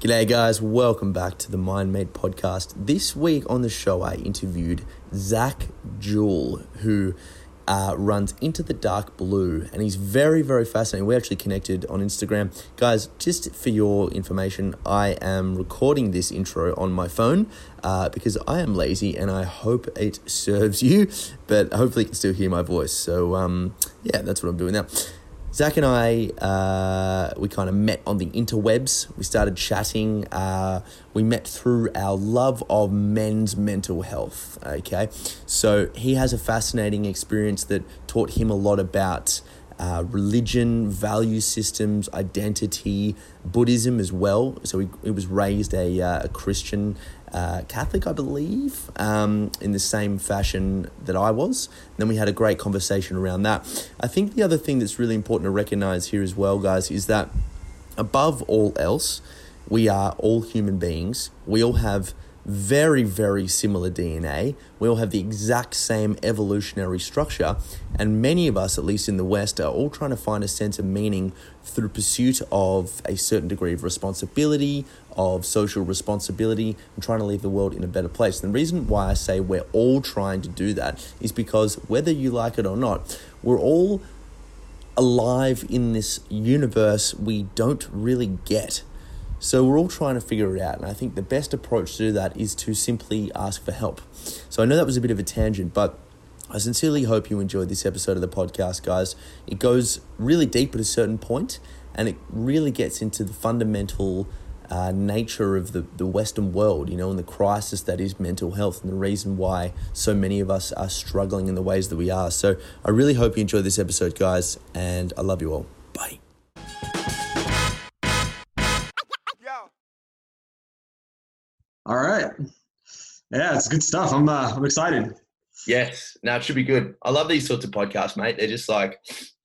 G'day, guys. Welcome back to the MindMate podcast. This week on the show, I interviewed Zach Jewell, who uh, runs Into the Dark Blue, and he's very, very fascinating. We actually connected on Instagram. Guys, just for your information, I am recording this intro on my phone uh, because I am lazy and I hope it serves you, but hopefully you can still hear my voice. So, um, yeah, that's what I'm doing now. Zach and I, uh, we kind of met on the interwebs. We started chatting. Uh, we met through our love of men's mental health. Okay. So he has a fascinating experience that taught him a lot about uh, religion, value systems, identity, Buddhism as well. So he, he was raised a, uh, a Christian uh, Catholic, I believe, um, in the same fashion that I was. And then we had a great conversation around that. I think the other thing that's really important to recognize here as well, guys, is that above all else, we are all human beings. We all have very, very similar DNA. We all have the exact same evolutionary structure, and many of us, at least in the West, are all trying to find a sense of meaning through pursuit of a certain degree of responsibility, of social responsibility, and trying to leave the world in a better place. And the reason why I say we're all trying to do that is because whether you like it or not, we're all alive in this universe we don't really get so we're all trying to figure it out, and I think the best approach to do that is to simply ask for help. So I know that was a bit of a tangent, but I sincerely hope you enjoyed this episode of the podcast, guys. It goes really deep at a certain point, and it really gets into the fundamental uh, nature of the, the Western world, you know, and the crisis that is mental health, and the reason why so many of us are struggling in the ways that we are. So I really hope you enjoyed this episode, guys, and I love you all. Bye. All right. Yeah, it's good stuff. I'm uh, I'm excited. Yes. Now it should be good. I love these sorts of podcasts, mate. They're just like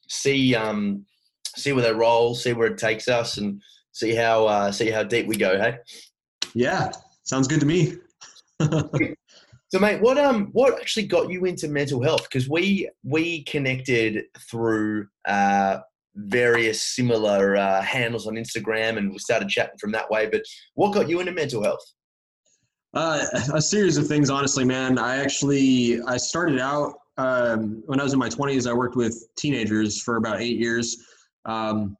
see um see where they roll, see where it takes us, and see how uh, see how deep we go. Hey. Yeah, sounds good to me. so, mate, what um what actually got you into mental health? Because we we connected through uh, various similar uh, handles on Instagram, and we started chatting from that way. But what got you into mental health? Uh, a series of things, honestly, man. I actually I started out um, when I was in my 20s. I worked with teenagers for about eight years, um,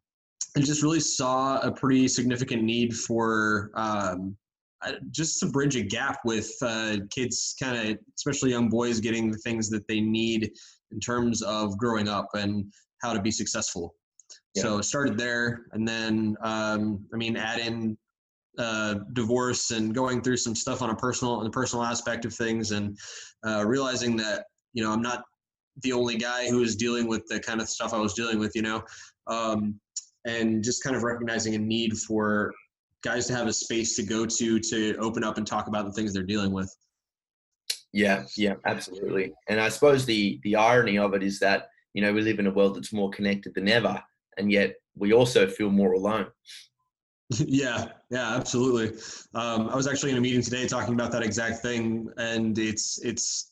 and just really saw a pretty significant need for um, just to bridge a gap with uh, kids, kind of especially young boys, getting the things that they need in terms of growing up and how to be successful. Yeah. So started there, and then um, I mean, add in uh, divorce and going through some stuff on a personal the personal aspect of things and uh, realizing that you know I'm not the only guy who is dealing with the kind of stuff I was dealing with, you know, um, and just kind of recognizing a need for guys to have a space to go to to open up and talk about the things they're dealing with. Yeah, yeah, absolutely. And I suppose the the irony of it is that you know we live in a world that's more connected than ever, and yet we also feel more alone. Yeah, yeah, absolutely. Um, I was actually in a meeting today talking about that exact thing, and it's it's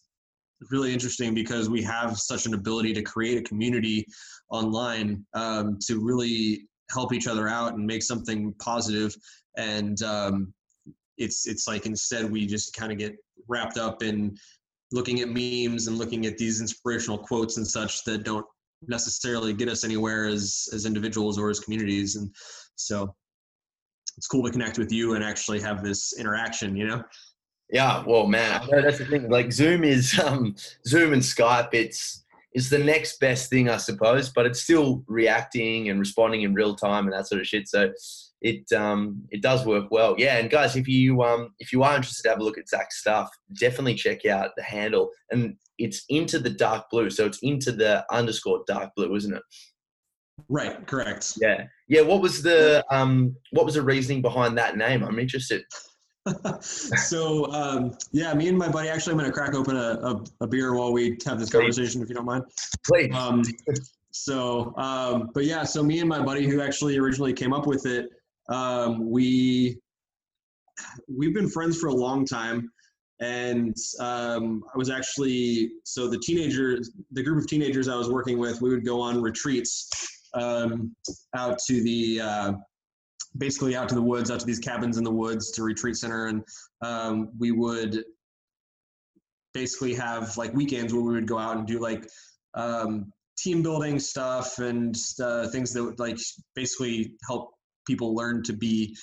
really interesting because we have such an ability to create a community online um, to really help each other out and make something positive. And um, it's it's like instead we just kind of get wrapped up in looking at memes and looking at these inspirational quotes and such that don't necessarily get us anywhere as as individuals or as communities. And so it's cool to connect with you and actually have this interaction, you know? Yeah, well, man, that's the thing. Like Zoom is um, Zoom and Skype. It's it's the next best thing, I suppose, but it's still reacting and responding in real time and that sort of shit. So it um, it does work well. Yeah, and guys, if you um, if you are interested to have a look at Zach's stuff, definitely check out the handle. And it's into the dark blue, so it's into the underscore dark blue, isn't it? Right. Correct. Yeah. Yeah. What was the um what was the reasoning behind that name? I'm interested. so um, yeah, me and my buddy actually I'm gonna crack open a, a, a beer while we have this conversation, Please. if you don't mind. Please. Um, so um, but yeah, so me and my buddy who actually originally came up with it, um, we we've been friends for a long time and um, I was actually so the teenagers, the group of teenagers I was working with, we would go on retreats um, out to the uh, basically out to the woods, out to these cabins in the woods to retreat center, and um, we would basically have like weekends where we would go out and do like um, team building stuff and uh, things that would like basically help people learn to be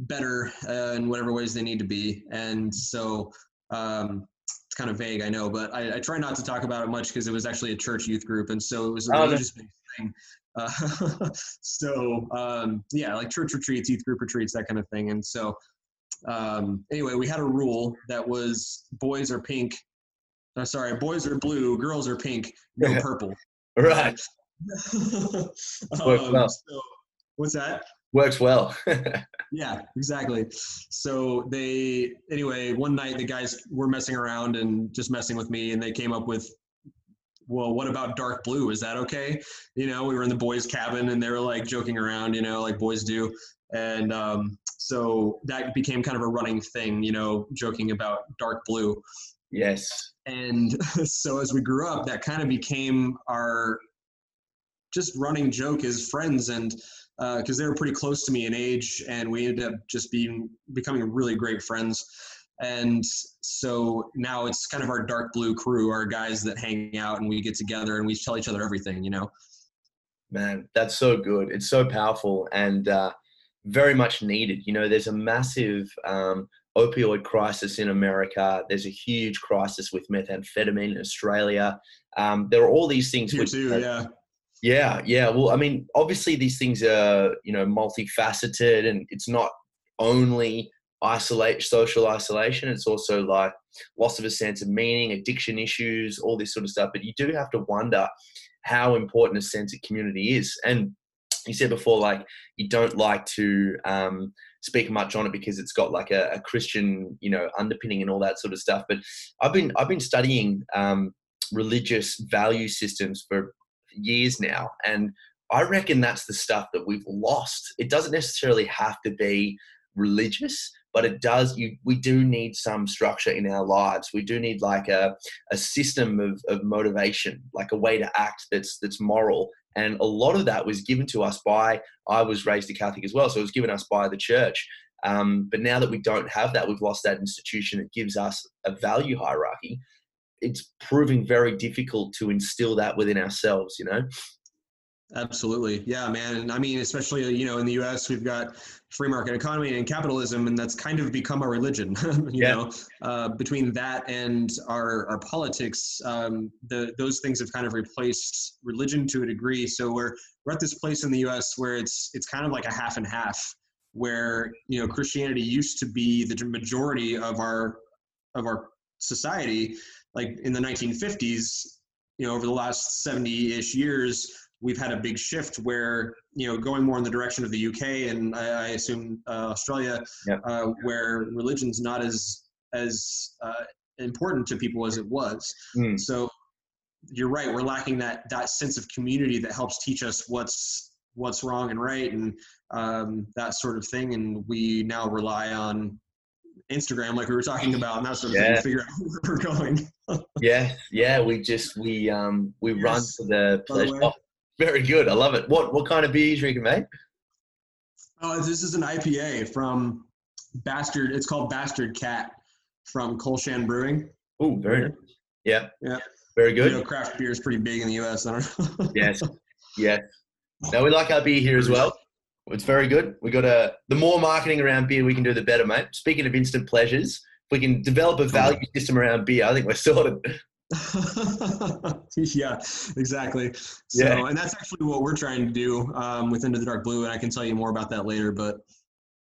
better uh, in whatever ways they need to be. And so um, it's kind of vague, I know, but I, I, try not to talk about it much because it was actually a church youth group, and so it was a oh, religious thing. Uh, so um, yeah, like church retreats, youth group retreats, that kind of thing. And so um, anyway, we had a rule that was boys are pink. Uh, sorry, boys are blue, girls are pink, no purple. right. um, well. so, what's that? Works well. yeah, exactly. So they anyway, one night the guys were messing around and just messing with me, and they came up with well, what about dark blue? Is that okay? You know, we were in the boys' cabin and they were like joking around, you know, like boys do. And um, so that became kind of a running thing, you know, joking about dark blue. Yes. And so as we grew up, that kind of became our just running joke as friends. And because uh, they were pretty close to me in age, and we ended up just being becoming really great friends. And so now it's kind of our dark blue crew, our guys that hang out and we get together and we tell each other everything, you know. Man, that's so good. It's so powerful and uh, very much needed. You know, there's a massive um, opioid crisis in America. There's a huge crisis with methamphetamine in Australia. Um, there are all these things. Which, too, yeah. Yeah, yeah. Well, I mean, obviously these things are you know multifaceted, and it's not only isolate social isolation. It's also like loss of a sense of meaning addiction issues all this sort of stuff. But you do have to wonder how important a sense of community is. And you said before like you don't like to um, speak much on it because it's got like a, a, christian you know underpinning and all that sort of stuff. But i've been i've been studying um, religious value systems for years now. And i reckon that's the stuff that we've lost. It doesn't necessarily have to be religious but it does you we do need some structure in our lives. We do need like a, a system of, of motivation like a way to act that's that's moral. And a lot of that was given to us by i was raised a catholic as well so it was given us by the church. Um, but now that we don't have that we've lost that institution that gives us a value hierarchy. It's proving very difficult to instill that within ourselves you know Absolutely. Yeah, man. I mean, especially, you know, in the US, we've got free market economy and capitalism, and that's kind of become a religion, you yeah. know, uh, between that and our, our politics, um, the, those things have kind of replaced religion to a degree. So we're, we're at this place in the US where it's, it's kind of like a half and half where, you know, Christianity used to be the majority of our, of our society, like in the 1950s, you know, over the last 70 ish years, we've had a big shift where you know going more in the direction of the UK and I, I assume uh, Australia, yep. uh, where religion's not as as uh, important to people as it was. Mm. So you're right. We're lacking that that sense of community that helps teach us what's what's wrong and right and um, that sort of thing. And we now rely on Instagram, like we were talking about, and that sort of yeah. thing, to figure out where we're going. yeah, yeah. We just we um we yes. run to the pleasure. Very good. I love it. What what kind of beer are you drinking, mate? Oh, this is an IPA from Bastard. It's called Bastard Kat from Kulshan Brewing. Oh, very nice. Yeah. Yeah. Very good. You know, craft beer is pretty big in the U.S. I don't know. yes. Yes. Now we like our beer here as well. It's very good. We got a the more marketing around beer we can do, the better, mate. Speaking of instant pleasures, if we can develop a value system around beer, I think we're sorted. yeah, exactly. So, yeah. and that's actually what we're trying to do um, with Into the Dark Blue, and I can tell you more about that later. But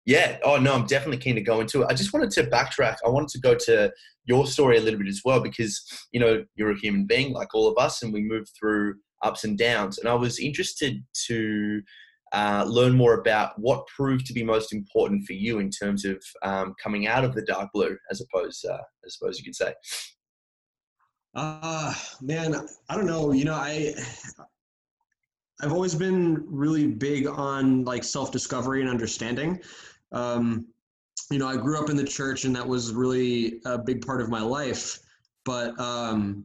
yeah, oh no, I'm definitely keen to go into it. I just wanted to backtrack. I wanted to go to your story a little bit as well because you know you're a human being like all of us, and we move through ups and downs. And I was interested to uh, learn more about what proved to be most important for you in terms of um, coming out of the dark blue, as opposed, uh, I suppose you could say. Uh man, I don't know. You know, I I've always been really big on like self-discovery and understanding. Um, you know, I grew up in the church and that was really a big part of my life. But um,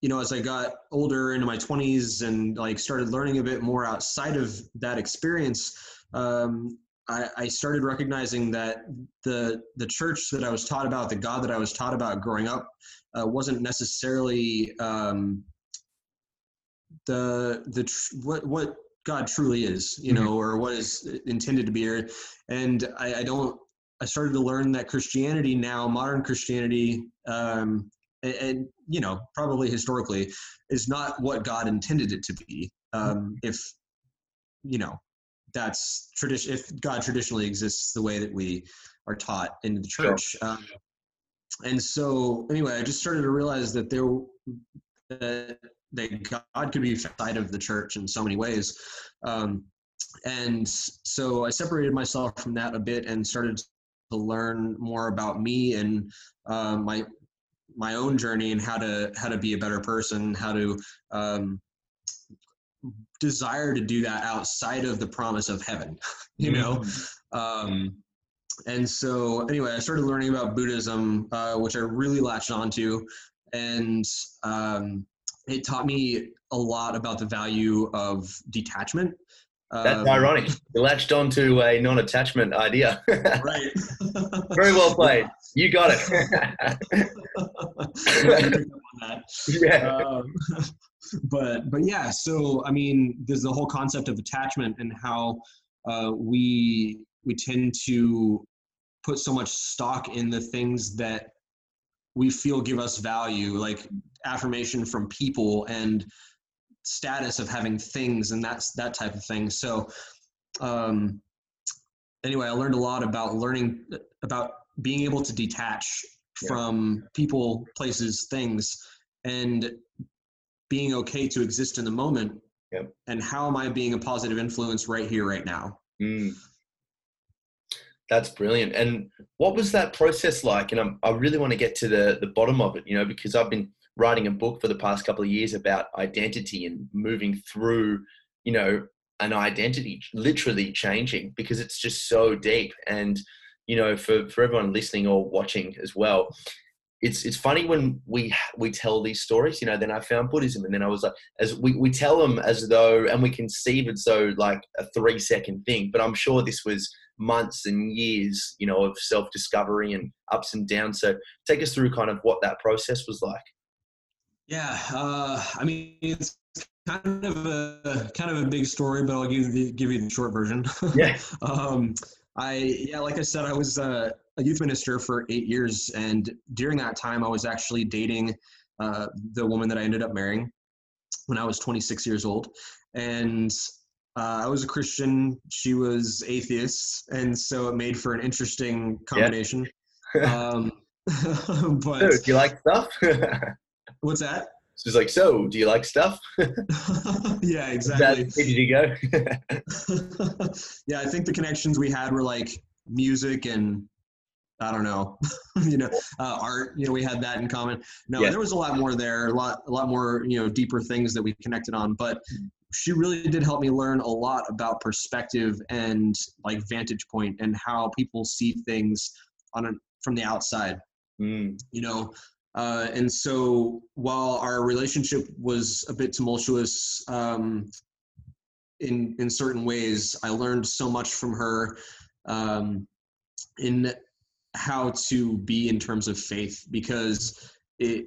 you know, as I got older into my 20s and like started learning a bit more outside of that experience, um, I, I started recognizing that the the church that I was taught about, the God that I was taught about growing up, uh, wasn't necessarily um, the the tr- what what God truly is, you know, or what is intended to be. And I, I don't. I started to learn that Christianity now, modern Christianity, um, and, and, you know, probably historically, is not what God intended it to be. Um, if you know, that's tradition. If God traditionally exists the way that we are taught in the church. Sure. Um, and so, anyway, I just started to realize that there that that God could be outside of the church in so many ways. Um, and so I separated myself from that a bit and started to learn more about me and uh, my my own journey and how to how to be a better person, how to um, desire to do that outside of the promise of heaven, you know. Mm-hmm. Um, and so anyway, I started learning about Buddhism, uh, which I really latched onto, and um, it taught me a lot about the value of detachment. That's um, ironic. You latched onto a non-attachment idea. right. Very well played. You got it. yeah. Um, but but yeah. So I mean, there's the whole concept of attachment and how uh, we we tend to put so much stock in the things that we feel give us value, like affirmation from people and status of having things and that's that type of thing so um anyway i learned a lot about learning about being able to detach yeah. from people places things and being okay to exist in the moment yep. and how am i being a positive influence right here right now mm. That's brilliant. And what was that process like? And I'm, i really want to get to the, the bottom of it, you know, because I've been writing a book for the past couple of years about identity and moving through, you know, an identity literally changing because it's just so deep. And, you know, for, for everyone listening or watching as well, it's it's funny when we we tell these stories. You know, then I found Buddhism, and then I was like, as we, we tell them as though, and we conceive it so like a three second thing. But I'm sure this was months and years, you know, of self discovery and ups and downs. So take us through kind of what that process was like. Yeah, uh, I mean it's kind of a kind of a big story, but I'll give you, give you the short version. Yeah. um, I yeah, like I said, I was uh, a youth minister for eight years, and during that time, I was actually dating uh, the woman that I ended up marrying when I was 26 years old, and uh, I was a Christian. She was atheist, and so it made for an interesting combination. Yeah. um, but do you like stuff? What's that? She's like, so do you like stuff? yeah, exactly. Where did you go? yeah, I think the connections we had were like music and I don't know, you know, uh, art. You know, we had that in common. No, yeah. there was a lot more there, a lot, a lot more, you know, deeper things that we connected on. But she really did help me learn a lot about perspective and like vantage point and how people see things on a, from the outside. Mm. You know, uh, and so while our relationship was a bit tumultuous um, in in certain ways, I learned so much from her um, in how to be in terms of faith because it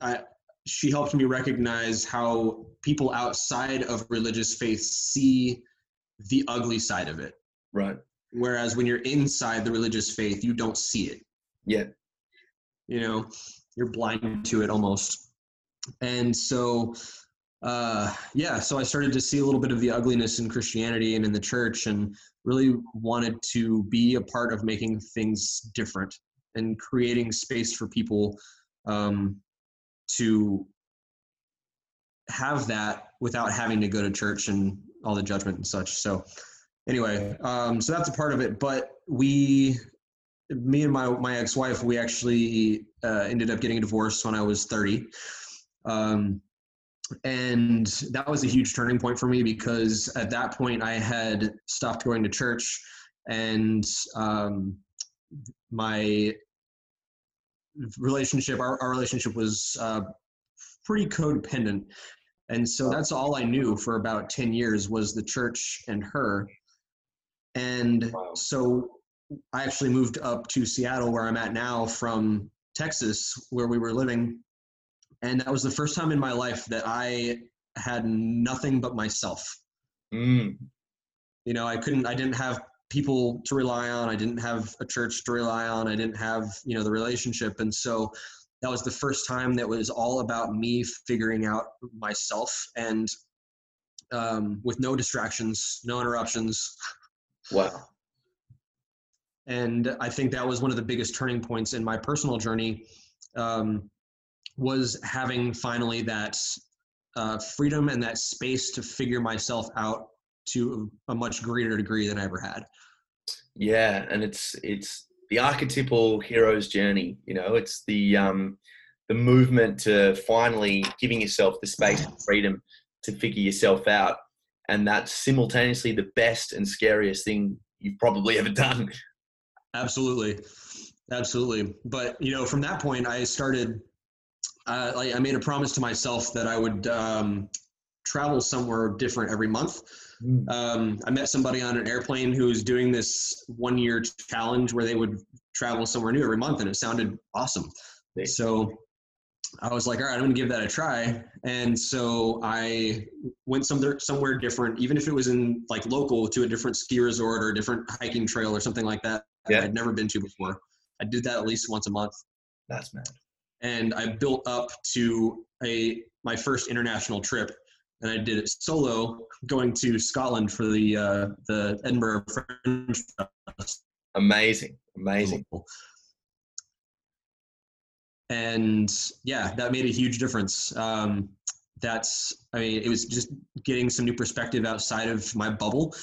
I, she helped me recognize how people outside of religious faith see the ugly side of it. Right. Whereas when you're inside the religious faith, you don't see it. Yeah. You know, you're blind to it almost. And so, uh, yeah, so I started to see a little bit of the ugliness in Christianity and in the church, and really wanted to be a part of making things different and creating space for people um, to have that without having to go to church and all the judgment and such. So, anyway, um, so that's a part of it. But we me and my my ex-wife we actually uh, ended up getting a divorce when i was 30 um, and that was a huge turning point for me because at that point i had stopped going to church and um, my relationship our, our relationship was uh, pretty codependent. And so that's all i knew for about 10 years was the church and her. And so I actually moved up to Seattle, where I'm at now, from Texas, where we were living. And that was the first time in my life that I had nothing but myself. Mm. You know, I couldn't, I didn't have people to rely on. I didn't have a church to rely on. I didn't have, you know, the relationship. And so that was the first time that was all about me figuring out myself and um, with no distractions, no interruptions. Wow. And I think that was one of the biggest turning points in my personal journey um, was having finally that uh, freedom and that space to figure myself out to a much greater degree than I ever had. Yeah, and it's it's the archetypal hero's journey. You know, it's the um, the movement to finally giving yourself the space and freedom to figure yourself out, and that's simultaneously the best and scariest thing you've probably ever done. Absolutely, absolutely. But you know, from that point, I started. Uh, like I made a promise to myself that I would um, travel somewhere different every month. Hmm. Um, I met somebody on an airplane who was doing this one year challenge where they would travel somewhere new every month, and it sounded awesome. So I was like, all right, I'm going to give that a try. And so I went somewhere somewhere different, even if it was in like local to a different ski resort or a different hiking trail or something like that. Yeah. I'd never been to before. I did that at least once a month. That's mad. And I built up to a my first international trip, and I did it solo, going to Scotland for the uh, the Edinburgh Fringe Fest. Amazing, amazing and yeah, that made a huge difference. Um, that's, I mean, it was just getting some new perspective outside of my bubble.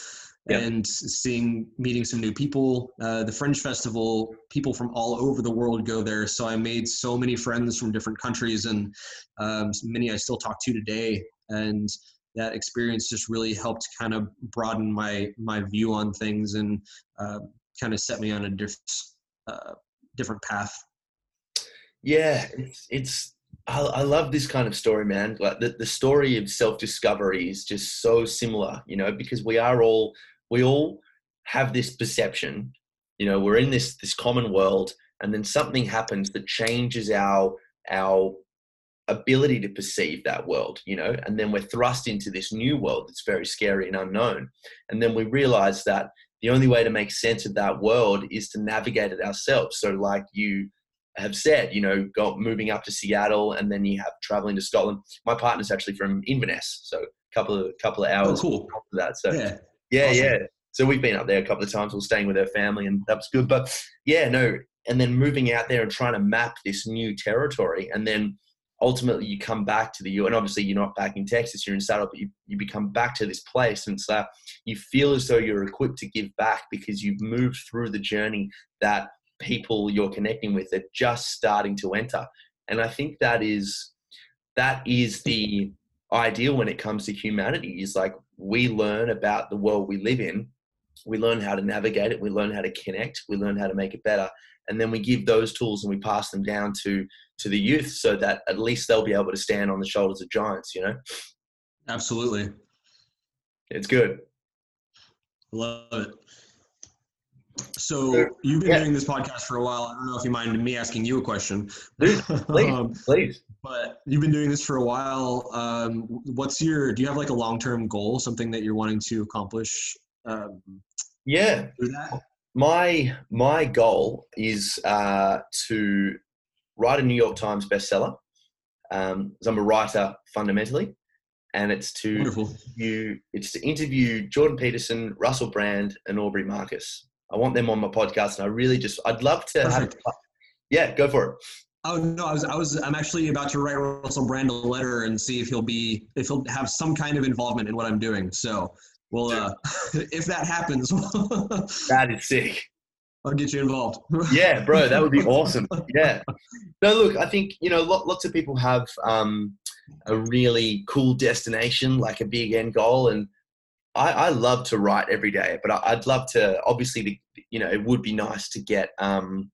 And seeing, meeting some new people. Uh, the Fringe Festival, people from all over the world go there. So I made so many friends from different countries, and um, many I still talk to today. And that experience just really helped kind of broaden my my view on things and uh, kind of set me on a different uh, different path yeah, it's it's I, I love this kind of story, man. Like the, the story of self discovery is just so similar, you know, because we are all we all have this perception, you know, we're in this this common world, and then something happens that changes our our ability to perceive that world, you know, and then we're thrust into this new world that's very scary and unknown. And then we realize that the only way to make sense of that world is to navigate it ourselves. So, like you have said, you know, go, moving up to Seattle and then you have traveling to Scotland. My partner's actually from Inverness, so a couple of couple of oh, hours oh, cool. after that. So yeah, yeah, awesome. yeah. So we've been up there a couple of times. We're staying with her family, and that was good. But yeah, no, and then moving out there and trying to map this new territory, and then ultimately you come back to the U. And obviously you're not back in Texas, you're in Seattle, but you, you become back to this place, and so you feel as though you're equipped to give back because you've moved through the journey that people you're connecting with are just starting to enter. And I think that is that is the ideal when it comes to humanity is like we learn about the world we live in. We learn how to navigate it. We learn how to connect. We learn how to make it better. And then we give those tools and we pass them down to to the youth so that at least they'll be able to stand on the shoulders of giants you know? Absolutely. It's good. I love it so you've been yeah. doing this podcast for a while. I don't know if you mind me asking you a question. Please, please, um, please. But you've been doing this for a while. Um, what's your? Do you have like a long-term goal, something that you're wanting to accomplish? Um, yeah. My my goal is uh, to write a New York Times bestseller. Um, I'm a writer fundamentally, and it's to Wonderful. you. It's to interview Jordan Peterson, Russell Brand, and Aubrey Marcus I want them on my podcast, and I really just I'd love to have. Yeah, go for it. Oh no, I was I was I'm actually about to write Russell Brand a letter and see if he'll be if he'll have some kind of involvement in what I'm doing. So, well, uh, if that happens, that is sick. I'll get you involved. yeah, bro, that would be awesome. Yeah. No, look, I think you know lots of people have um, a really cool destination, like a big end goal, and I, I love to write every day, but I, would love to obviously, to, you know, it would be nice to get um,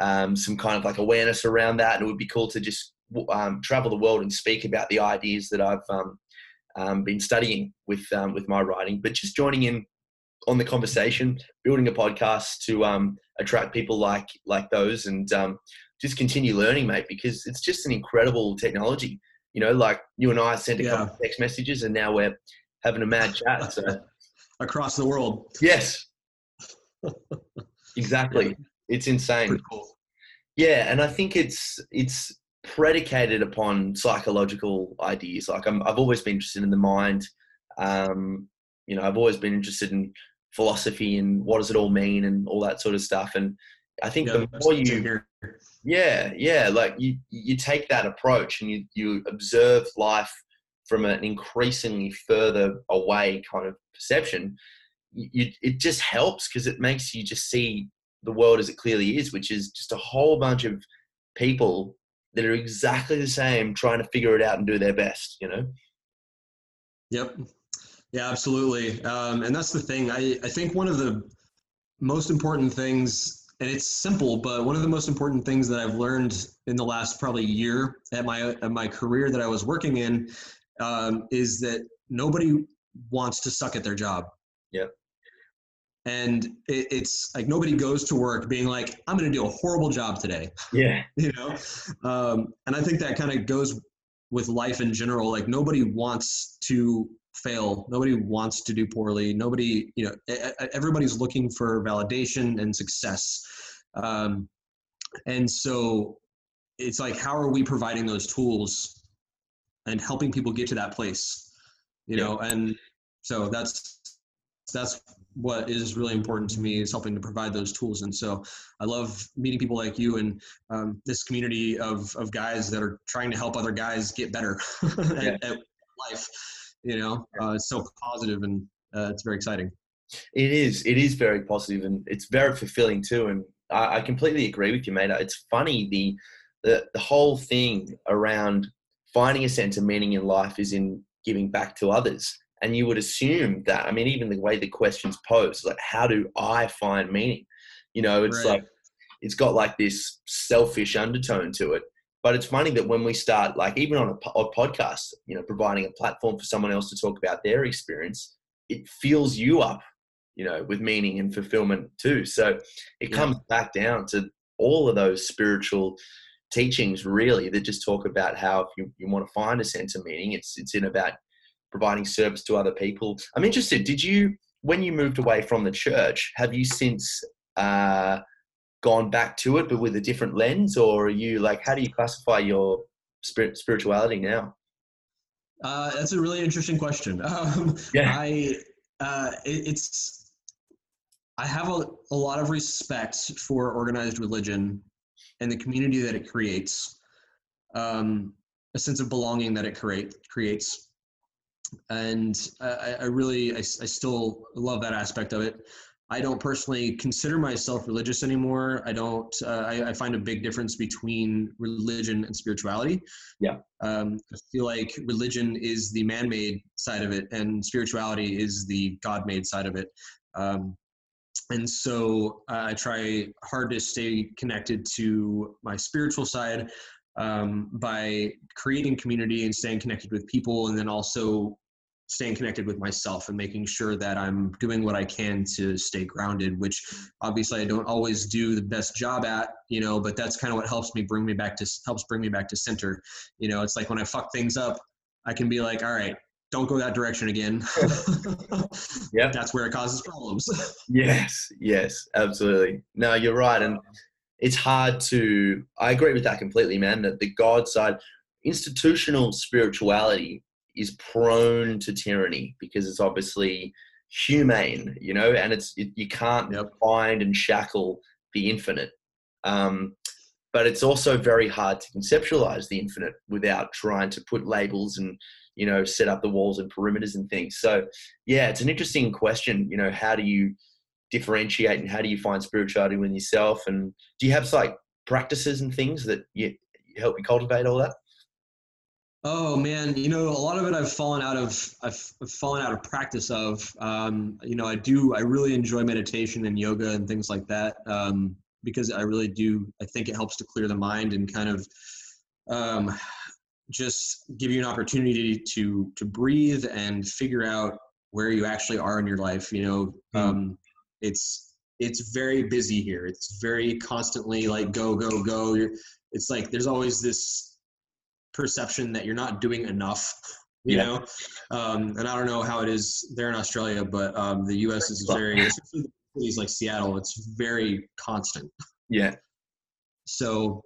um, some kind of like awareness around that, and it would be cool to just um, travel the world and speak about the ideas that I've um, um, been studying with um, with my writing. But just joining in on the conversation, building a podcast to um, attract people like like those, and um, just continue learning, mate. Because it's just an incredible technology. You know, like you and I sent a yeah. couple of text messages, and now we're having a mad chat. So across the world. Yes. exactly. Yeah. It's insane. Cool. Yeah, and I think it's it's predicated upon psychological ideas. Like i have always been interested in the mind. Um, you know, I've always been interested in philosophy and what does it all mean and all that sort of stuff. And I think yeah, the more you, yeah, yeah, like you you take that approach and you you observe life from an increasingly further away kind of perception. You, it just helps because it makes you just see the world as it clearly is, which is just a whole bunch of people that are exactly the same trying to figure it out and do their best, you know? Yep. Yeah, absolutely. Um, and that's the thing. I, I think one of the most important things, and it's simple, but one of the most important things that I've learned in the last probably year at my at my career that I was working in um, is that nobody wants to suck at their job. Yeah. and it, it's like nobody goes to work being like i'm going to do a horrible job today. Yeah. You know? Um, and i think that kind of goes with life in general like nobody wants to fail. Nobody wants to do poorly. Nobody you know everybody's looking for validation and success. Um, and so it's like how are we providing those tools and helping people get to that place you yeah. know and so that's that's what is really important to me is helping to provide those tools. And so I love meeting people like you and um, this community of, of guys that are trying to help other guys get better at, yeah. at, life. You know, uh, it's so positive and uh, it's very exciting. It is. It is very positive and it's very fulfilling too. And I, I completely agree with you, mate. It's funny the, the the whole thing around finding a sense of meaning in life is in giving back to others and you would assume that, I mean, even the way the questions posed, like, how do I find meaning? You know, it's right. like, it's got like this selfish undertone to it. But it's funny that when we start, like, even on a, a podcast, you know, providing a platform for someone else to talk about their experience, it fills you up, you know, with meaning and fulfillment too. So it yeah. comes back down to all of those spiritual teachings really that just talk about how if you, you want to find a sense of meaning it's it's in about providing service to other people. I'm interested, did you, when you moved away from the church, have you since uh, gone back to it, but with a different lens? Or are you like, how do you classify your spirit, spirituality now? Uh, that's a really interesting question. Um, yeah. I, uh, it, it's, I have a, a lot of respect for organized religion and the community that it creates, um, a sense of belonging that it create, creates and I, I really I, I, still love that aspect of it. I don't personally consider myself religious anymore. I don't. Uh, I, I, find a big difference between religion and spirituality. Yeah. Um, I feel like religion is the man-made side of it, and spirituality is the God-made side of it. Um, and so uh, I try hard to stay connected to my spiritual side um, by creating community and staying connected with people, and then also staying connected with myself and making sure that I'm doing what I can to stay grounded, which obviously I don't always do the best job at, you know, but that's kind of what helps me bring me back to helps bring me back to center. You know, it's like when I fuck things up, I can be like, all right, don't go that direction again. yeah. That's where it causes problems. yes, yes, absolutely. No, you're right. And it's hard to I agree with that completely, man. That the God side institutional spirituality is prone to tyranny because it's obviously humane, you know, and it's it, you can't yep. bind and shackle the infinite. Um, but it's also very hard to conceptualize the infinite without trying to put labels and you know set up the walls and perimeters and things. So yeah, it's an interesting question. You know, how do you differentiate and how do you find spirituality within yourself? And do you have like practices and things that you help you cultivate all that? Oh man, you know, a lot of it I've fallen out of I've fallen out of practice of. Um, you know, I do I really enjoy meditation and yoga and things like that um, because I really do. I think it helps to clear the mind and kind of um, just give you an opportunity to to breathe and figure out where you actually are in your life. You know, Mm. um, it's it's very busy here. It's very constantly like go go go. You're, it's like there's always this perception that you're not doing enough. You Yeah. know, um, and I don't know how it is there in Australia, but um, the U.S. is very, especially cities like Seattle, it's very constant. Yeah. So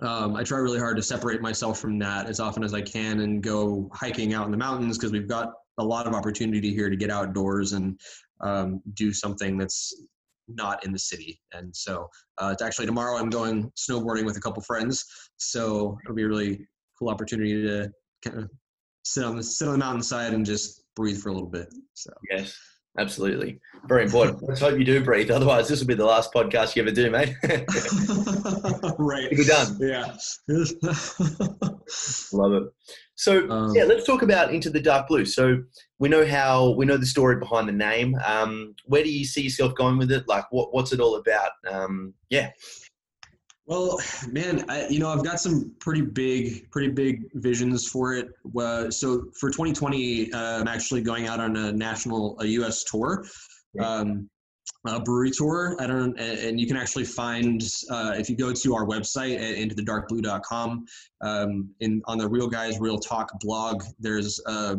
um, I try really hard to separate myself from that as often as I can and go hiking out in the mountains because we've got a lot of opportunity here to get outdoors and um, do something that's not in the city. And so uh, it's actually tomorrow I'm going snowboarding with a couple friends. So it'll be a really cool opportunity to kind of sit on the sit on the mountainside and just breathe for a little bit. So Yes. Absolutely. Very important. Let's hope you do breathe. Otherwise, this will be the last podcast you ever do, mate. right. Be done. Yeah. Love it. So Um, yeah, let's talk about into the dark blue. So we know how we know the story behind the name. Um, where do you see yourself going with it? Like, what what's it all about? Um, yeah, Well, man, I, you know, I've got some pretty big, pretty big visions for it. Uh, so for 2020, uh, I'm actually going out on a national, a U.S. tour, um, a brewery tour. I don't, and, you can actually find uh, if you go to our website at intothedarkblue.com. Um, in on the Real Guys Real Talk blog, there's a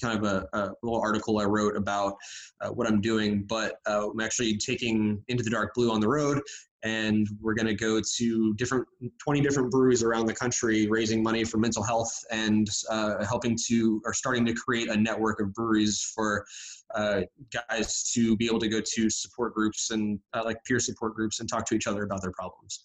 kind of a, a little article I wrote about uh, what I'm doing. But uh, I'm actually taking Into the Dark Blue on the road and we're going to go to different 20 different breweries around the country raising money for mental health and uh, helping to or starting to create a network of breweries for uh, guys to be able to go to support groups and uh, like peer support groups and talk to each other about their problems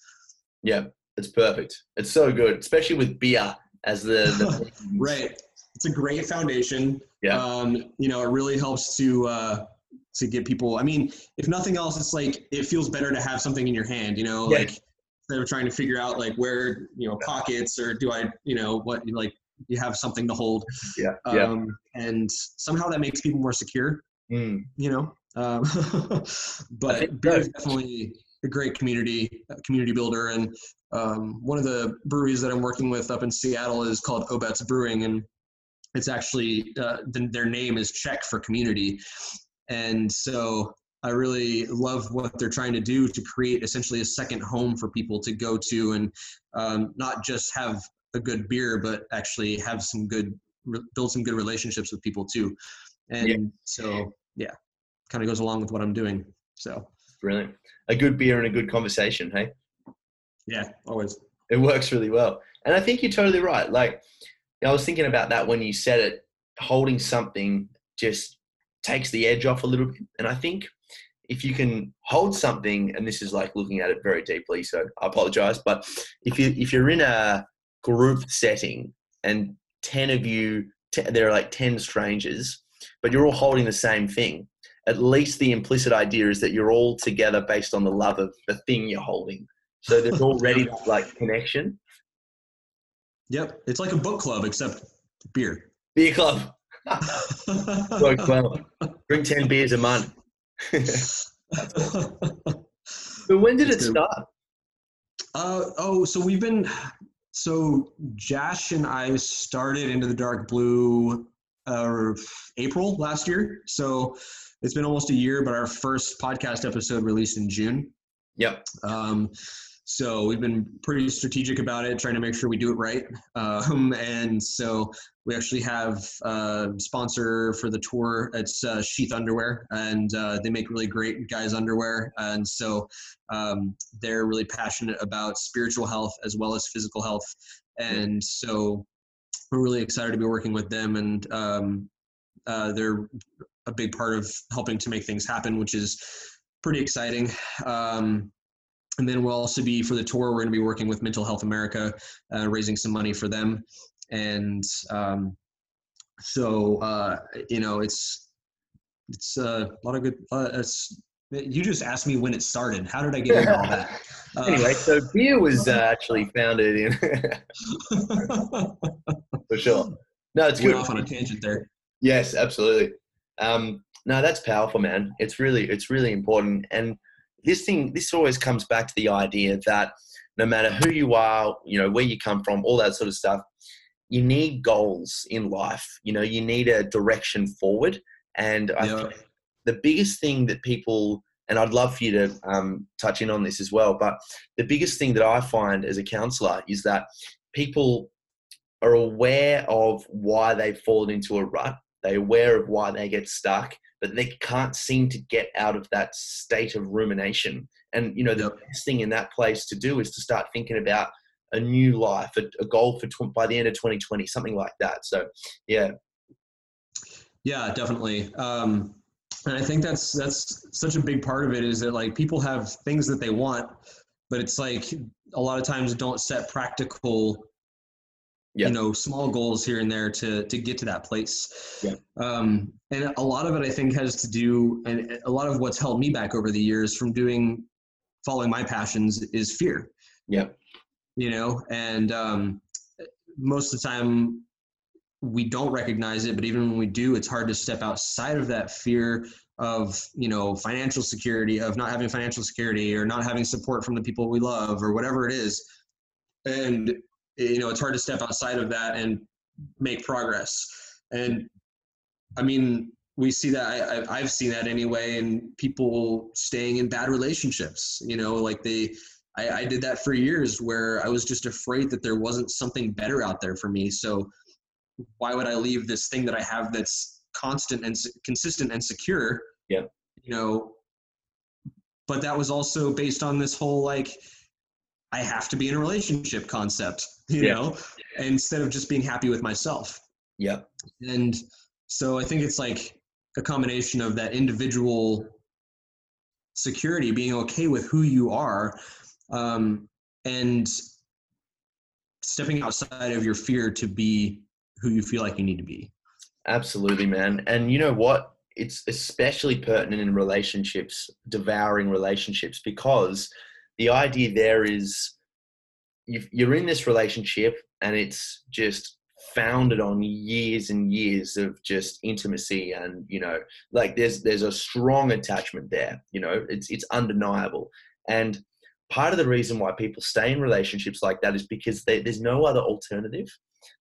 yeah, it's perfect. It's so good, especially with beer as the, the right it's a great foundation Yeah. um, you know it really helps to uh, to get people i mean if nothing else it's like it feels better to have something in your hand you know Yeah. like instead of trying to figure out like where you know pockets or do i you know what like you have something to hold Yeah, yeah. um, and somehow that makes people more secure Mm, you know um, but beer is definitely a great community community builder and um, one of the breweries that i'm working with up in seattle is called Obec brewing and it's actually uh, the, their name is czech for community and so i really love what they're trying to do to create essentially a second home for people to go to and um, not just have a good beer but actually have some good re- build some good relationships with people too and Yeah. so yeah kind of goes along with what i'm doing so brilliant. A good beer and a good conversation. Hey. yeah always it works really well. And I think you're totally right. Like, I was thinking about that when you said it. Holding something just takes the edge off a little bit. And I think if you can hold something, and this is like looking at it very deeply, so I apologize, but if you if you're in a group setting and ten of you, t- there are like ten strangers, but you're all holding the same thing. At least the implicit idea is that you're all together based on the love of the thing you're holding. So there's already that, like connection. Yep it's like a book club except beer Beer club. Works well. Drink 10 beers a month. but when did it good. start? Uh, oh, so we've been, so Josh and I started into the dark blue uh, April last year. So it's been almost a year, but our first podcast episode released in June. Yep. Um, so we've been pretty strategic about it, trying to make sure we do it right. Um, and so we actually have a sponsor for the tour. It's uh, Sheath Underwear, and uh, they make really great guys underwear. And so um, they're really passionate about spiritual health as well as physical health. And so we're really excited to be working with them. And um, uh, they're a big part of helping to make things happen, which is pretty exciting. Um, and then we'll also be for the tour. We're going to be working with Mental Health America, uh, raising some money for them, and um, so uh, you know it's it's uh, a lot of good. Uh, you just asked me when it started. How did I get into all that? Uh, Anyway, so beer was uh, actually founded in, for sure. No, it's went good. off on a tangent there. Yes, absolutely. Um, no, that's powerful, man. It's really, it's really important. And this thing, this always comes back to the idea that no matter who you are, you know, where you come from, all that sort of stuff, you need goals in life. You know, you need a direction forward. And I think the biggest thing that people, and I'd love for you to um, touch in on this as well, but the biggest thing that I find as a counselor is that people are aware of why they've fallen into a rut. They're aware of why they get stuck, but they can't seem to get out of that state of rumination. And you know, the best thing in that place to do is to start thinking about a new life, a, a goal for tw- by the end of 2020, something like that. So, yeah. Yeah, definitely. Um, and I think that's that's such a big part of it is that like people have things that they want, but it's like a lot of times don't set practical yeah. you know small goals here and there to to get to that place yeah. um, and a lot of it i think has to do and a lot of what's held me back over the years from doing following my passions is fear yeah you know and um, most of the time we don't recognize it but even when we do it's hard to step outside of that fear of you know financial security of not having financial security or not having support from the people we love or whatever it is and you know it's hard to step outside of that and make progress. And i mean we see that I, i've seen that anyway in people staying in bad relationships you know like they I, I did that for years where i was just afraid that there wasn't something better out there for me. So why would i leave this thing that i have that's constant and consistent and secure? Yeah. You know but that was also based on this whole like I have to be in a relationship concept, you yeah. know, instead of just being happy with myself. Yeah. And so I think it's like a combination of that individual security, being okay with who you are, um, and stepping outside of your fear to be who you feel like you need to be. Absolutely, man. And you know what? It's especially pertinent in relationships, devouring relationships, because the idea there is you're in this relationship and it's just founded on years and years of just intimacy and you know like there's there's a strong attachment there you know it's it's undeniable. And part of the reason why people stay in relationships like that is because they, there's no other alternative.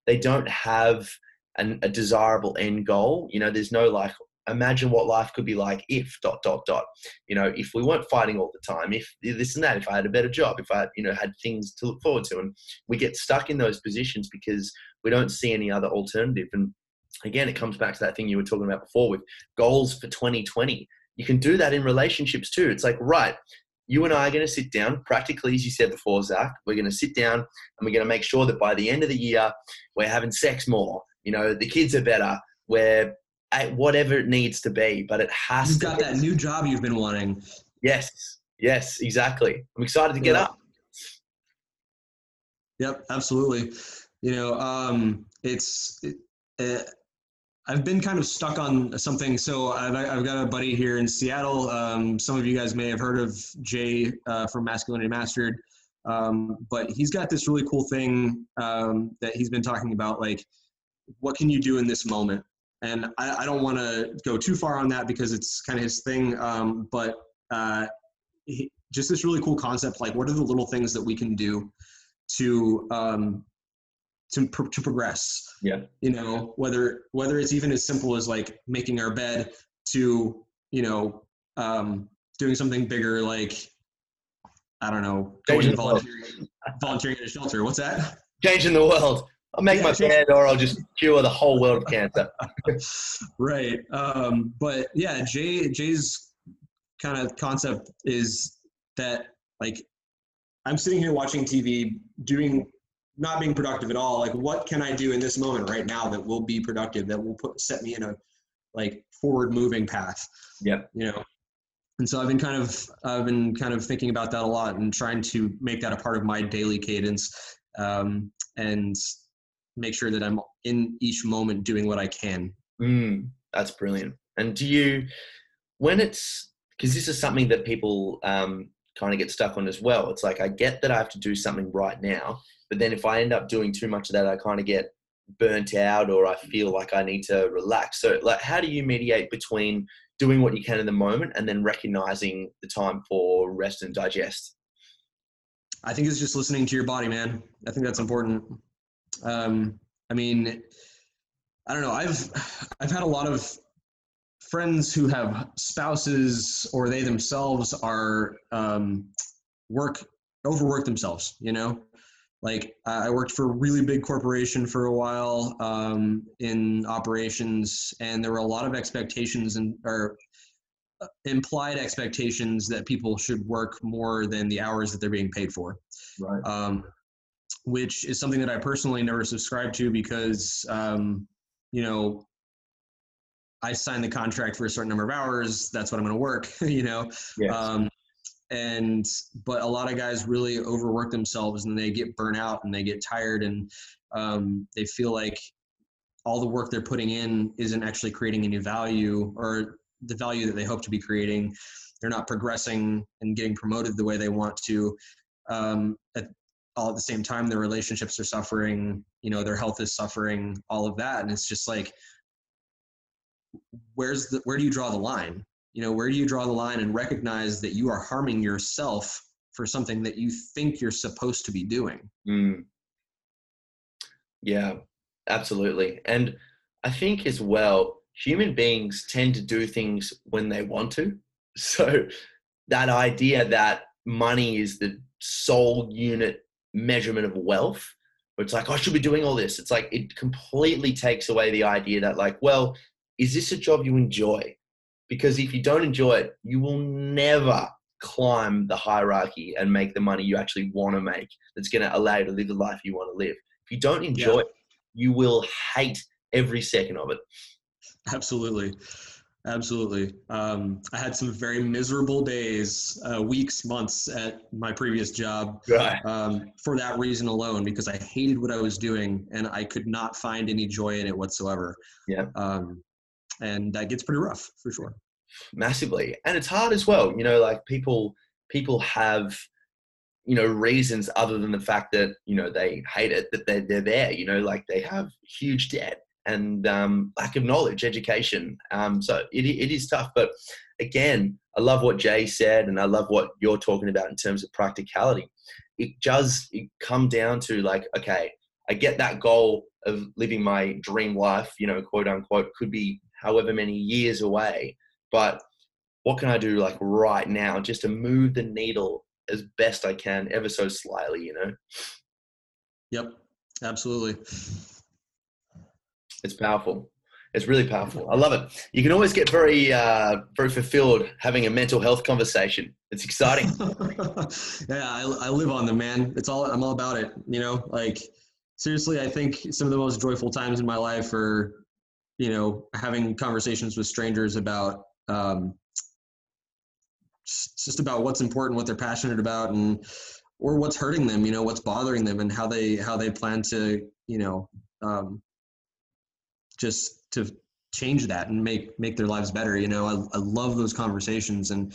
They don't have an, a desirable end goal you know there's no like imagine what life could be like if dot dot dot you know if we weren't fighting all the time if this and that if i had a better job if i you know had things to look forward to and we get stuck in those positions because we don't see any other alternative and again it comes back to that thing you were talking about before with goals for 2020 you can do that in relationships too it's like right you and I are going to sit down, practically, as you said before, Zach. We're going to sit down and we're going to make sure that by the end of the year, we're having sex more. You know, the kids are better. We're whatever it needs to be, but it has you've to. got that new job you've been wanting. Yes, yes, exactly. I'm excited to get up. Yep, absolutely. You know, um, it's. It, uh, I've been kind of stuck on something. So I've, I've got a buddy here in Seattle. Um, some of you guys may have heard of Jay uh, from Masculinity Mastered, um, but he's got this really cool thing um, that he's been talking about. Like, what can you do in this moment? And I, I don't want to go too far on that because it's kind of his thing. Um, but uh, he, just this really cool concept, like what are the little things that we can do to um, to to progress? Yeah, you know, whether whether it's even as simple as like making our bed to you know um, doing something bigger, like I don't know, going volunteering, volunteering in a shelter. What's that? Changing the world. I'll make yeah, my bed or I'll just cure the whole world of cancer. right. Um, but yeah, Jay Jay's kind of concept is that like I'm sitting here watching TV, doing not being productive at all. Like, what can I do in this moment right now that will be productive, that will put set me in a like forward moving path? Yeah. You know. And so I've been kind of I've been kind of thinking about that a lot and trying to make that a part of my daily cadence. Um, and make sure that I'm in each moment doing what I can. Mm, that's brilliant. And do you, when it's, because this is something that people um, kind of get stuck on as well. It's like, I get that I have to do something right now, but then if I end up doing too much of that, I kind of get burnt out or I feel like I need to relax. So, like, how do you mediate between doing what you can in the moment and then recognizing the time for rest and digest? I think it's just listening to your body, man. I think that's important. Um, I mean, I don't know. I've I've had a lot of friends who have spouses or they themselves are um, work overwork themselves you know? Like i worked for a really big corporation for a while um, in operations and there were a lot of expectations and or uh, implied expectations that people should work more than the hours that they're being paid for. Right. Um, which is something that i personally never subscribed to because um, you know I signed the contract for a certain number of hours. That's what I'm going to work, you know? yes. Um, and, but a lot of guys really overwork themselves and they get burnt out and they get tired and um, they feel like all the work they're putting in isn't actually creating any value or the value that they hope to be creating. They're not progressing and getting promoted the way they want to. Um, at, all at the same time, their relationships are suffering, you know, their health is suffering, all of that. And it's just like, where's the where do you draw the line you know where do you draw the line and recognize that you are harming yourself for something that you think you're supposed to be doing mm. yeah absolutely and i think as well human beings tend to do things when they want to so that idea that money is the sole unit measurement of wealth where it's like i should be doing all this it's like it completely takes away the idea that like well is this a job you enjoy? Because if you don't enjoy it, you will never climb the hierarchy and make the money you actually want to make that's going to allow you to live the life you want to live. If you don't enjoy yeah. it, you will hate every second of it. Absolutely. Absolutely. Um, I had some very miserable days, uh, weeks, months at my previous job um, for that reason alone, because I hated what I was doing and I could not find any joy in it whatsoever. Yeah. Um, and that gets pretty rough for sure. Massively, and it's hard as well. You know, like people people have you know reasons other than the fact that you know they hate it that they're, they're there you know like they have huge debt and um, lack of knowledge education um, so it, it is tough but again i love what jay said and i love what you're talking about in terms of practicality it does it come down to like okay i get that goal of living my dream life you know quote unquote could be however many years away. But what can I do like right now just to move the needle as best I can, ever so slightly, you know? Yep, absolutely. It's powerful. It's really powerful. I love it. You can always get very, uh, very fulfilled having a mental health conversation. It's exciting. yeah, I, I live on them, man. It's all I'm all about it. You know, like seriously, I think some of the most joyful times in my life are you know, having conversations with strangers about um, just about what's important, what they're passionate about, and or what's hurting them. You know, what's bothering them, and how they how they plan to you know um, just to change that and make make their lives better. You know, I, I love those conversations, and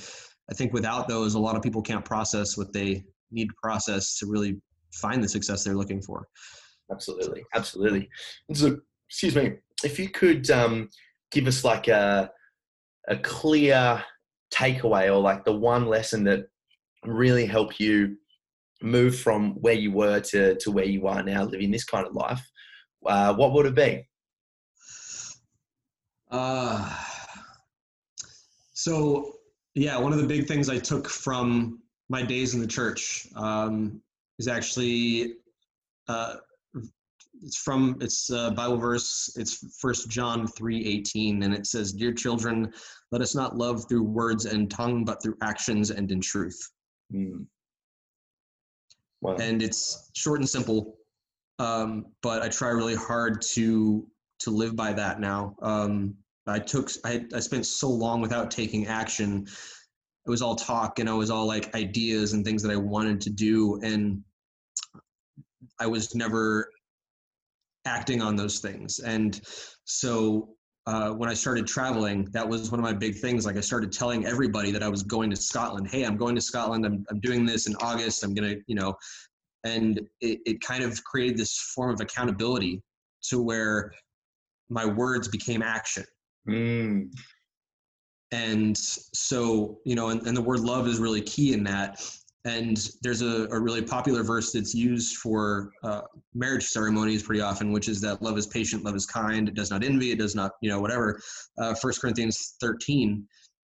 I think without those, a lot of people can't process what they need to process to really find the success they're looking for. Absolutely, absolutely. So, excuse me if you could um, give us like a a clear takeaway or like the one lesson that really helped you move from where you were to to where you are now living this kind of life uh, what would it be uh, so yeah one of the big things i took from my days in the church um, is actually uh, it's from it's a bible verse it's first john 3 18 and it says dear children let us not love through words and tongue but through actions and in truth mm. wow. and it's short and simple um, but i try really hard to to live by that now um, i took I, I spent so long without taking action it was all talk and it was all like ideas and things that i wanted to do and i was never acting on those things. And so uh, when I started traveling, that was one of my big things. Like I started telling everybody that I was going to Scotland. Hey, I'm going to Scotland. I'm, I'm doing this in August. I'm going to, you know, and it, it kind of created this form of accountability to where my words became action. Mm. And so, you know, and, and the word love is really key in that. and there's a, a really popular verse that's used for uh, marriage ceremonies pretty often, which is that love is patient, love is kind, it does not envy, it does not, you know, whatever. Uh, First Corinthians 13.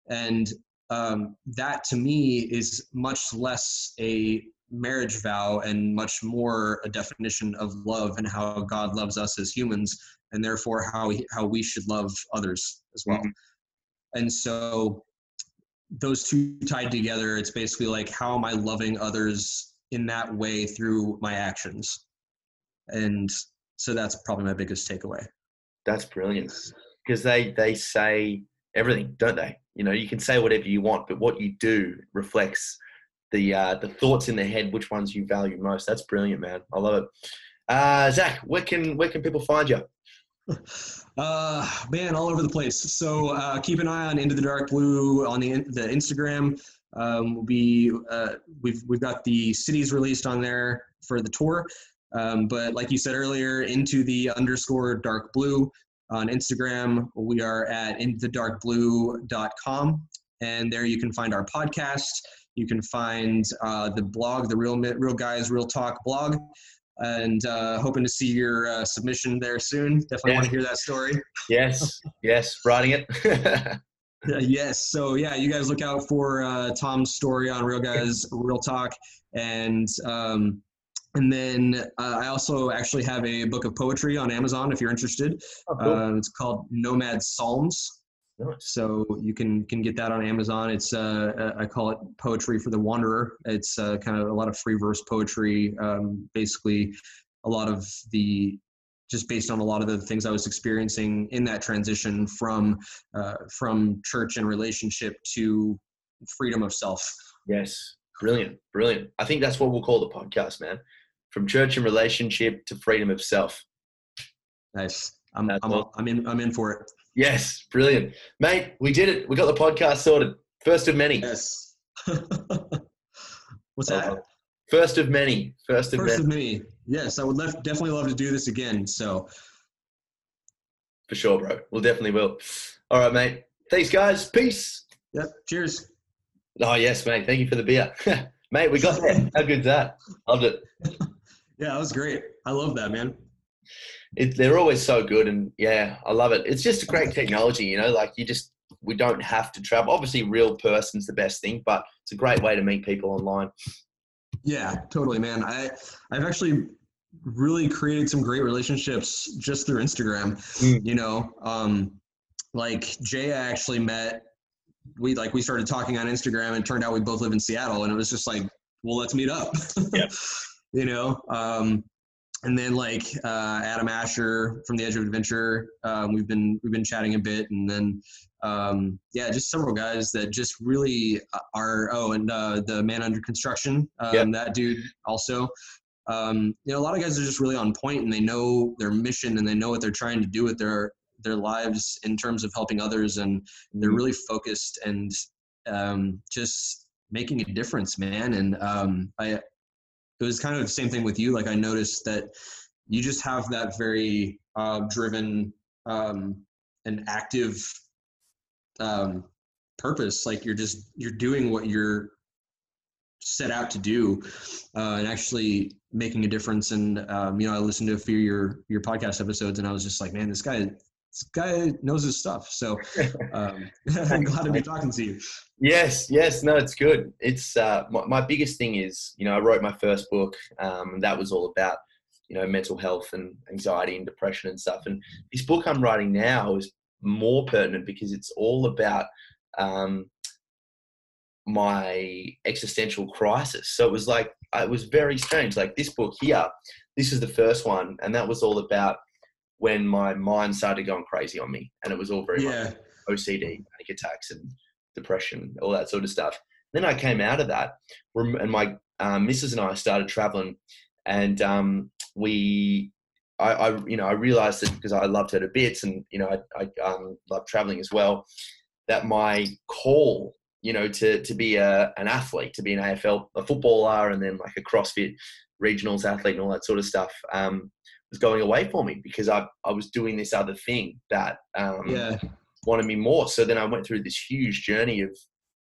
And um, that to me is much less a marriage vow and much more a definition of love and how God loves us as humans, and therefore how, he, how we should love others as well. Mm-hmm. And so those two tied together, it's basically like how am I loving others in that way through my actions? And so that's probably my biggest takeaway. That's brilliant because they they say everything, don't they? You know, you can say whatever you want, but what you do reflects the uh, the thoughts in the head, which ones you value most. That's brilliant, man. I love it. Uh, Zach, where can where can people find you? Uh, man, all over the place. So uh, keep an eye on Into the Dark Blue on the the Instagram. Um, we uh, we've we've got the cities released on there for the tour. Um, but like you said earlier, into the underscore dark blue on Instagram. We are at intothedarkblue.com, and there you can find our podcast. You can find uh, the blog, the Real Real Guys Real Talk blog and uh, hoping to see your uh, submission there soon. Definitely want to hear that story. Yes, yes, writing it. Yes. So yeah, you guys look out for uh, Tom's story on Real Guys Real Talk, and um, and then uh, I also actually have a book of poetry on Amazon if you're interested. Oh, cool. Uh, it's called Nomad Psalms. Nice. So you can can get that on Amazon. It's uh, uh, I call it poetry for the wanderer. It's uh, kind of a lot of free verse poetry. Um, basically, a lot of the just based on a lot of the things I was experiencing in that transition from uh, from church and relationship to freedom of self. Yes, brilliant, brilliant. I think that's what we'll call the podcast, man. From church and relationship to freedom of self. Nice. I'm I'm, I'm in I'm in for it. Yes, brilliant, mate. We did it. We got the podcast sorted. First of many. Yes. What's that? First of many. First of First many. of many. Yes, I would definitely love to do this again. So. For sure, bro. We'll definitely will. All right, mate. Thanks, guys. Peace. Yep. Cheers. Oh yes, mate. Thank you for the beer, mate. We got there. How good's that? Loved it. yeah, that was great. I love that, man it, they're always so good, and yeah, I love it. It's just a great technology, you know. Like you just we don't have to travel. Obviously, real person's the best thing, but it's a great way to meet people online. Yeah, totally, man. I I've actually really created some great relationships just through Instagram. Mm. You know, um, like Jay, I actually met. We like we started talking on Instagram, and turned out we both live in Seattle, and it was just like, well, let's meet up. Yeah. you know, um, and then like uh, Adam Asher from the Edge of Adventure, um, we've been we've been chatting a bit, and then um, yeah, just several guys that just really are. Oh, and uh, the man under construction, um, yep. that dude also. Um, you know, a lot of guys are just really on point, and they know their mission, and they know what they're trying to do with their their lives in terms of helping others, and they're mm-hmm. really focused and um, just making a difference, man. And um, I it was kind of the same thing with you. Like I noticed that you just have that very uh, driven um, and active um, purpose. Like you're just you're doing what you're set out to do, uh, and actually making a difference. And um, you know, I listened to a few of your your podcast episodes, and I was just like, man, this guy this guy knows his stuff. So um, I'm glad to be talking to you. Yes, yes, no, it's good. It's uh, my, my, biggest thing is, you know, I wrote my first book, um, and that was all about, you know, mental health and anxiety and depression and stuff. And this book I'm writing now is more pertinent because it's all about um, my existential crisis. So it was like it was very strange. Like this book here, this is the first one, and that was all about when my mind started going crazy on me, and it was all very yeah. OCD, panic attacks, and depression, all that sort of stuff. Then I came out of that, and my um, missus and I started traveling, and um, we, I, I, you know, I realized that because I loved her to bits, and you know, I, I um, love traveling as well. That my call, you know, to to be a, an athlete, to be an AFL, a footballer, and then like a CrossFit regionals athlete and all that sort of stuff, um, was going away for me because I, I was doing this other thing that um, yeah. wanted me more. So then I went through this huge journey of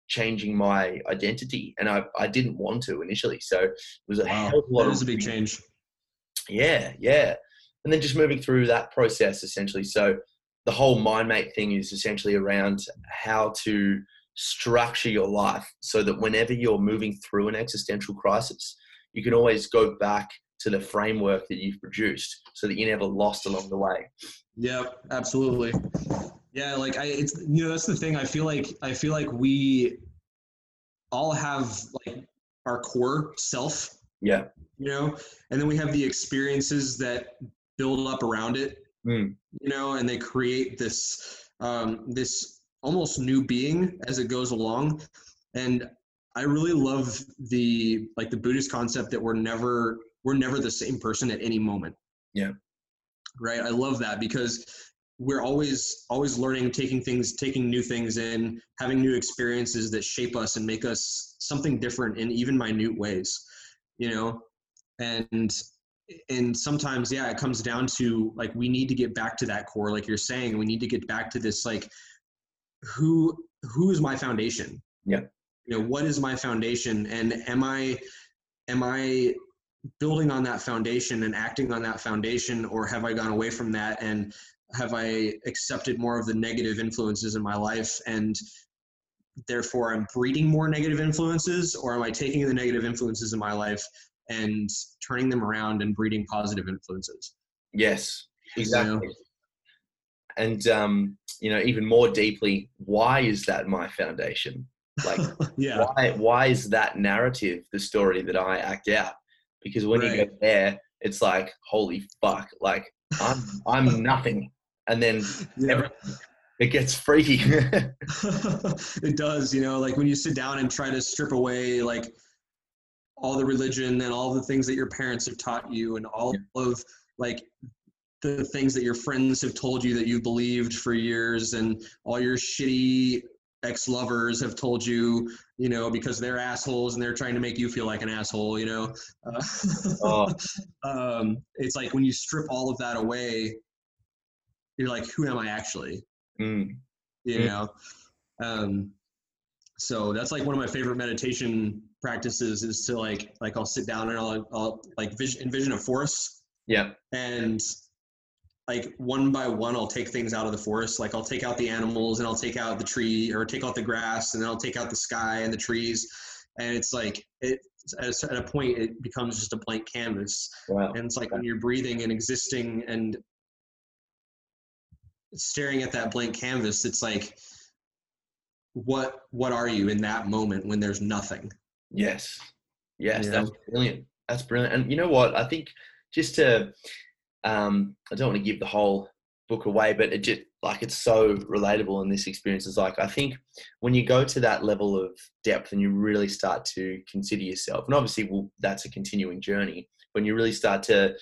changing my identity, and I, I didn't want to initially. So it was a Wow, hell of a lot that of a big change. yeah, yeah. And then just moving through that process essentially. So the whole MindMate thing is essentially around how to structure your life so that whenever you're moving through an existential crisis, you can always go back to the framework that you've produced so that you're never lost along the way. Yeah, absolutely. Yeah, like I, it's you know that's the thing. I feel like I feel like we all have like our core self, Yeah. you know, and then we have the experiences that build up around it, Mm. you know, and they create this um, this almost new being as it goes along. And I really love the like the Buddhist concept that we're never we're never the same person at any moment. Yeah. Right. I love that because we're always always learning, taking things, taking new things in, having new experiences that shape us and make us something different in even minute ways. You know, and and sometimes yeah it comes down to like we need to get back to that core like you're saying we need to get back to this like who who is my foundation Yeah. you know what is my foundation and am i am i building on that foundation and acting on that foundation or have i gone away from that and have i accepted more of the negative influences in my life and therefore i'm breeding more negative influences or am i taking the negative influences in my life and turning them around and breeding positive influences Yes, exactly. And um, you know, even more deeply, why is that my foundation? Like yeah why why is that narrative the story that I act out? Because when you Right. go there, it's like, holy fuck, like I'm I'm nothing. And then Yeah. every- it gets freaky. it does you know like when you sit down and try to strip away like all the religion and all the things that your parents have taught you and all of like the things that your friends have told you that you believed for years and all your shitty ex-lovers have told you you know because they're assholes and they're trying to make you feel like an asshole you know? Uh, oh, um, it's like when you strip all of that away you're like who am i actually? Mm, you Mm. know? Um so that's like one of my favorite meditation practices is to like like i'll sit down and i'll, I'll like vision, envision a forest. Yeah, and like one by one i'll take things out of the forest like i'll take out the animals and i'll take out the tree or take out the grass and then i'll take out the sky and the trees and it's like it at a point it becomes just a blank canvas wow. and it's like when you're breathing and existing and staring at that blank canvas it's like what what are you in that moment when there's nothing Yes. Yes, You that's brilliant. That's brilliant. And you know what? I think just to um I don't want to give the whole book away, but it just like it's so relatable in this experience. Is like I think when you go to that level of depth and you really start to consider yourself, and obviously well, that's a continuing journey, when you really start to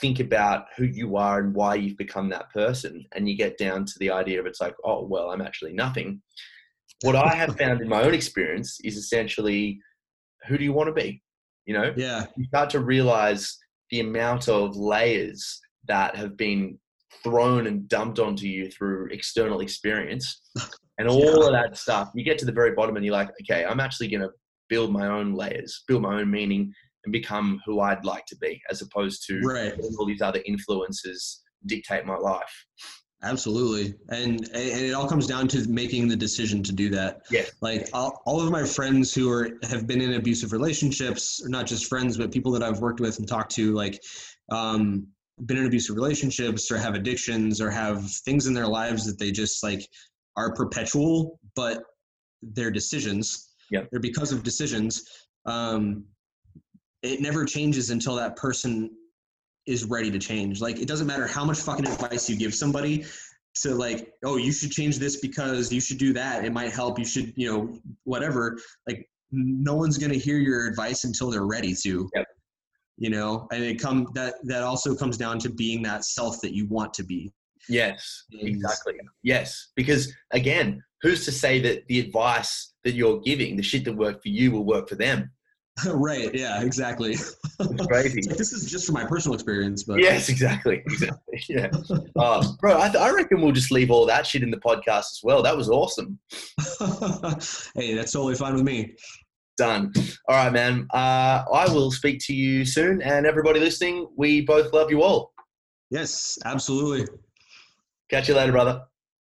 think about who you are and why you've become that person, and you get down to the idea of it's like, oh well, I'm actually nothing. What I have found in my own experience is essentially who do you want to be? You know, yeah you start to realize the amount of layers that have been thrown and dumped onto you through external experience and all Yeah. of that stuff. You get to the very bottom and you're like, okay, I'm actually going to build my own layers, build my own meaning, and become who I'd like to be, as opposed to right all these other influences dictate my life. Absolutely and and it all comes down to making the decision to do that Yes. like all, all of my friends who are have been in abusive relationships or not just friends but people that i've worked with and talked to like um, been in abusive relationships or have addictions or have things in their lives that they just like are perpetual but they're decisions Yeah. they're because of decisions um, it never changes until that person is ready to change. Like it doesn't matter how much fucking advice you give somebody to like oh you should change this because you should do that. It might help. You should you know whatever. Like no one's going to hear your advice until they're ready to. Yep. you know? And it come that that also comes down to being that self that you want to be. Yes, exactly. Yes, because again, who's to say that the advice that you're giving, the shit that worked for you, will work for them? right. Yeah. Exactly. Crazy. Like, this is just from my personal experience, but Yes, exactly, exactly. Yeah, uh, bro, I, th- I reckon we'll just leave all that shit in the podcast as well. That was awesome. hey, that's totally fine with me. Done. All right, man. Uh, I will speak to you soon, and everybody listening, we both love you all. Yes, absolutely. Catch you later, brother.